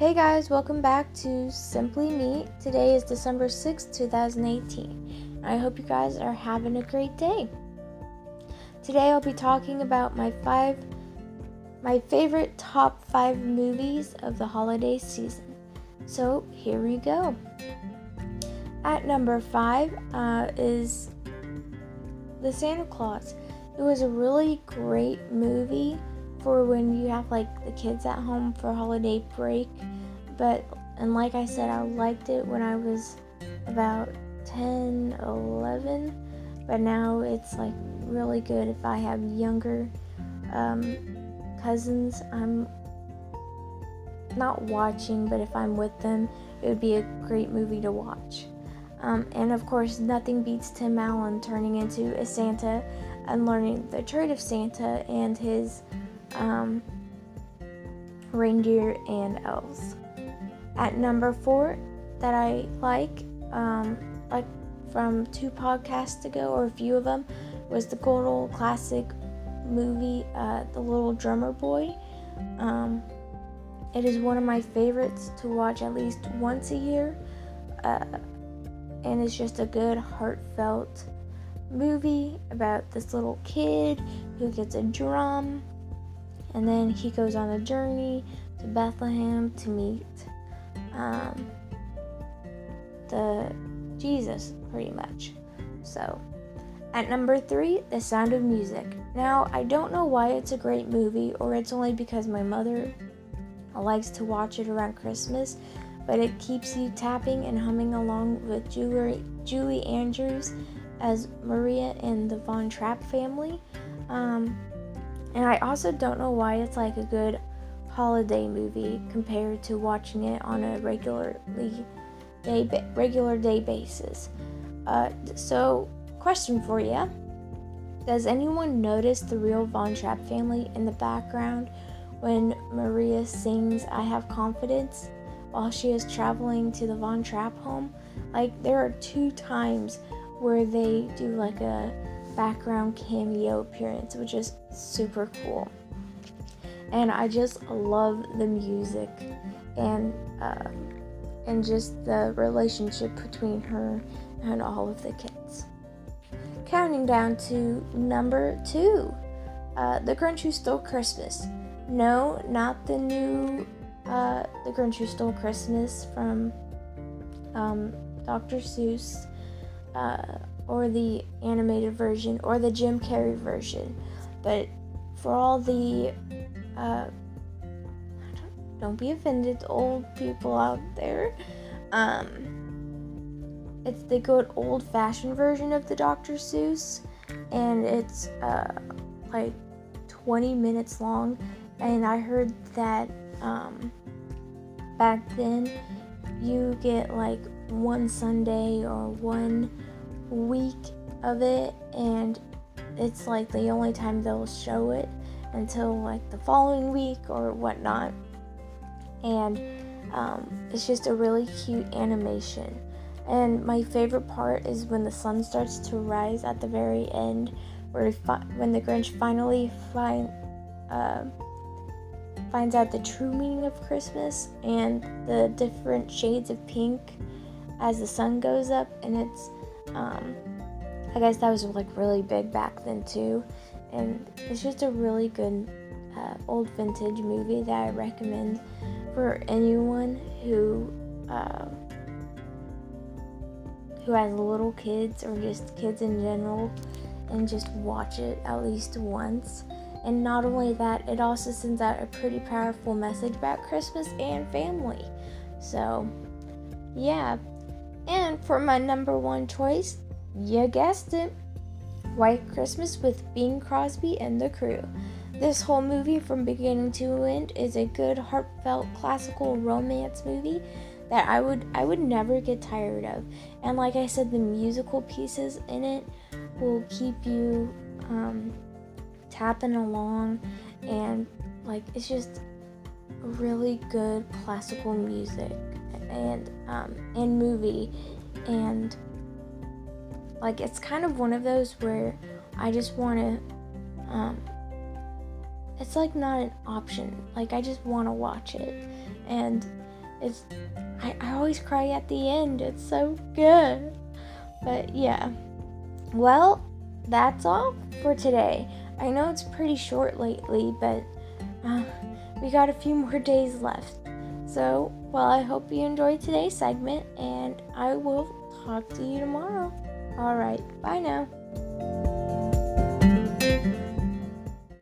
Hey guys, welcome back to Simply Me. Today is December 6th, 2018. I hope you guys are having a great day. Today I'll be talking about my five my favorite top 5 movies of the holiday season. So, here we go. At number 5 uh, is The Santa Clause. It was a really great movie for when you have like the kids at home for holiday break. But, and like I said, I liked it when I was about 10, 11. But now it's like really good if I have younger um, cousins. I'm not watching, but if I'm with them, it would be a great movie to watch. Um, and of course, nothing beats Tim Allen turning into a Santa and learning the trade of Santa and his um, reindeer and elves. At number four, that I like, um, like from two podcasts ago or a few of them, was the good old classic movie, uh, The Little Drummer Boy. Um, it is one of my favorites to watch at least once a year, uh, and it's just a good, heartfelt movie about this little kid who gets a drum and then he goes on a journey to Bethlehem to meet um, the Jesus, pretty much. So, at number three, The Sound of Music. Now, I don't know why it's a great movie, or it's only because my mother likes to watch it around Christmas, but it keeps you tapping and humming along with Julie, Julie Andrews as Maria in the Von Trapp family. Um, and I also don't know why it's like a good holiday movie compared to watching it on a regularly day regular day basis. Uh, so, question for you: Does anyone notice the real Von Trapp family in the background when Maria sings "I Have Confidence" while she is traveling to the Von Trapp home? Like there are two times where they do like a background cameo appearance, which is super cool. And I just love the music and uh, and just the relationship between her and all of the kids. Counting down to number two, uh, The Grinch Who Stole Christmas. No, not the new uh, The Grinch Who Stole Christmas from um, Dr. Seuss. Uh, or the animated version or the Jim Carrey version. But for all the uh, don't be offended, old people out there. Um, it's the good old fashioned version of the Dr. Seuss, and it's uh, like 20 minutes long. And I heard that um, back then you get like one Sunday or one week of it, and it's like the only time they'll show it until like the following week or whatnot. And um, it's just a really cute animation. And my favorite part is when the sun starts to rise at the very end, where fi- when the Grinch finally find uh, finds out the true meaning of Christmas and the different shades of pink as the sun goes up, and it's um, I guess that was like really big back then too, and it's just a really good uh, old vintage movie that I recommend for anyone who uh, who has little kids or just kids in general, and just watch it at least once. And not only that, it also sends out a pretty powerful message about Christmas and family. So, yeah, and for my number one choice, you guessed it White Christmas with Bing Crosby and the crew. This whole movie, from beginning to end, is a good, heartfelt, classical romance movie that I would I would never get tired of. And like I said, the musical pieces in it will keep you um, tapping along, and like it's just really good classical music and um, and movie, and like it's kind of one of those where I just want to. Um, it's like not an option. Like I just want to watch it, and It's I, I always cry at the end. It's so good. But yeah. Well, that's all for today. I know it's pretty short lately, but uh, we got a few more days left. So, well, I hope you enjoyed today's segment, and I will talk to you tomorrow. All right, bye now.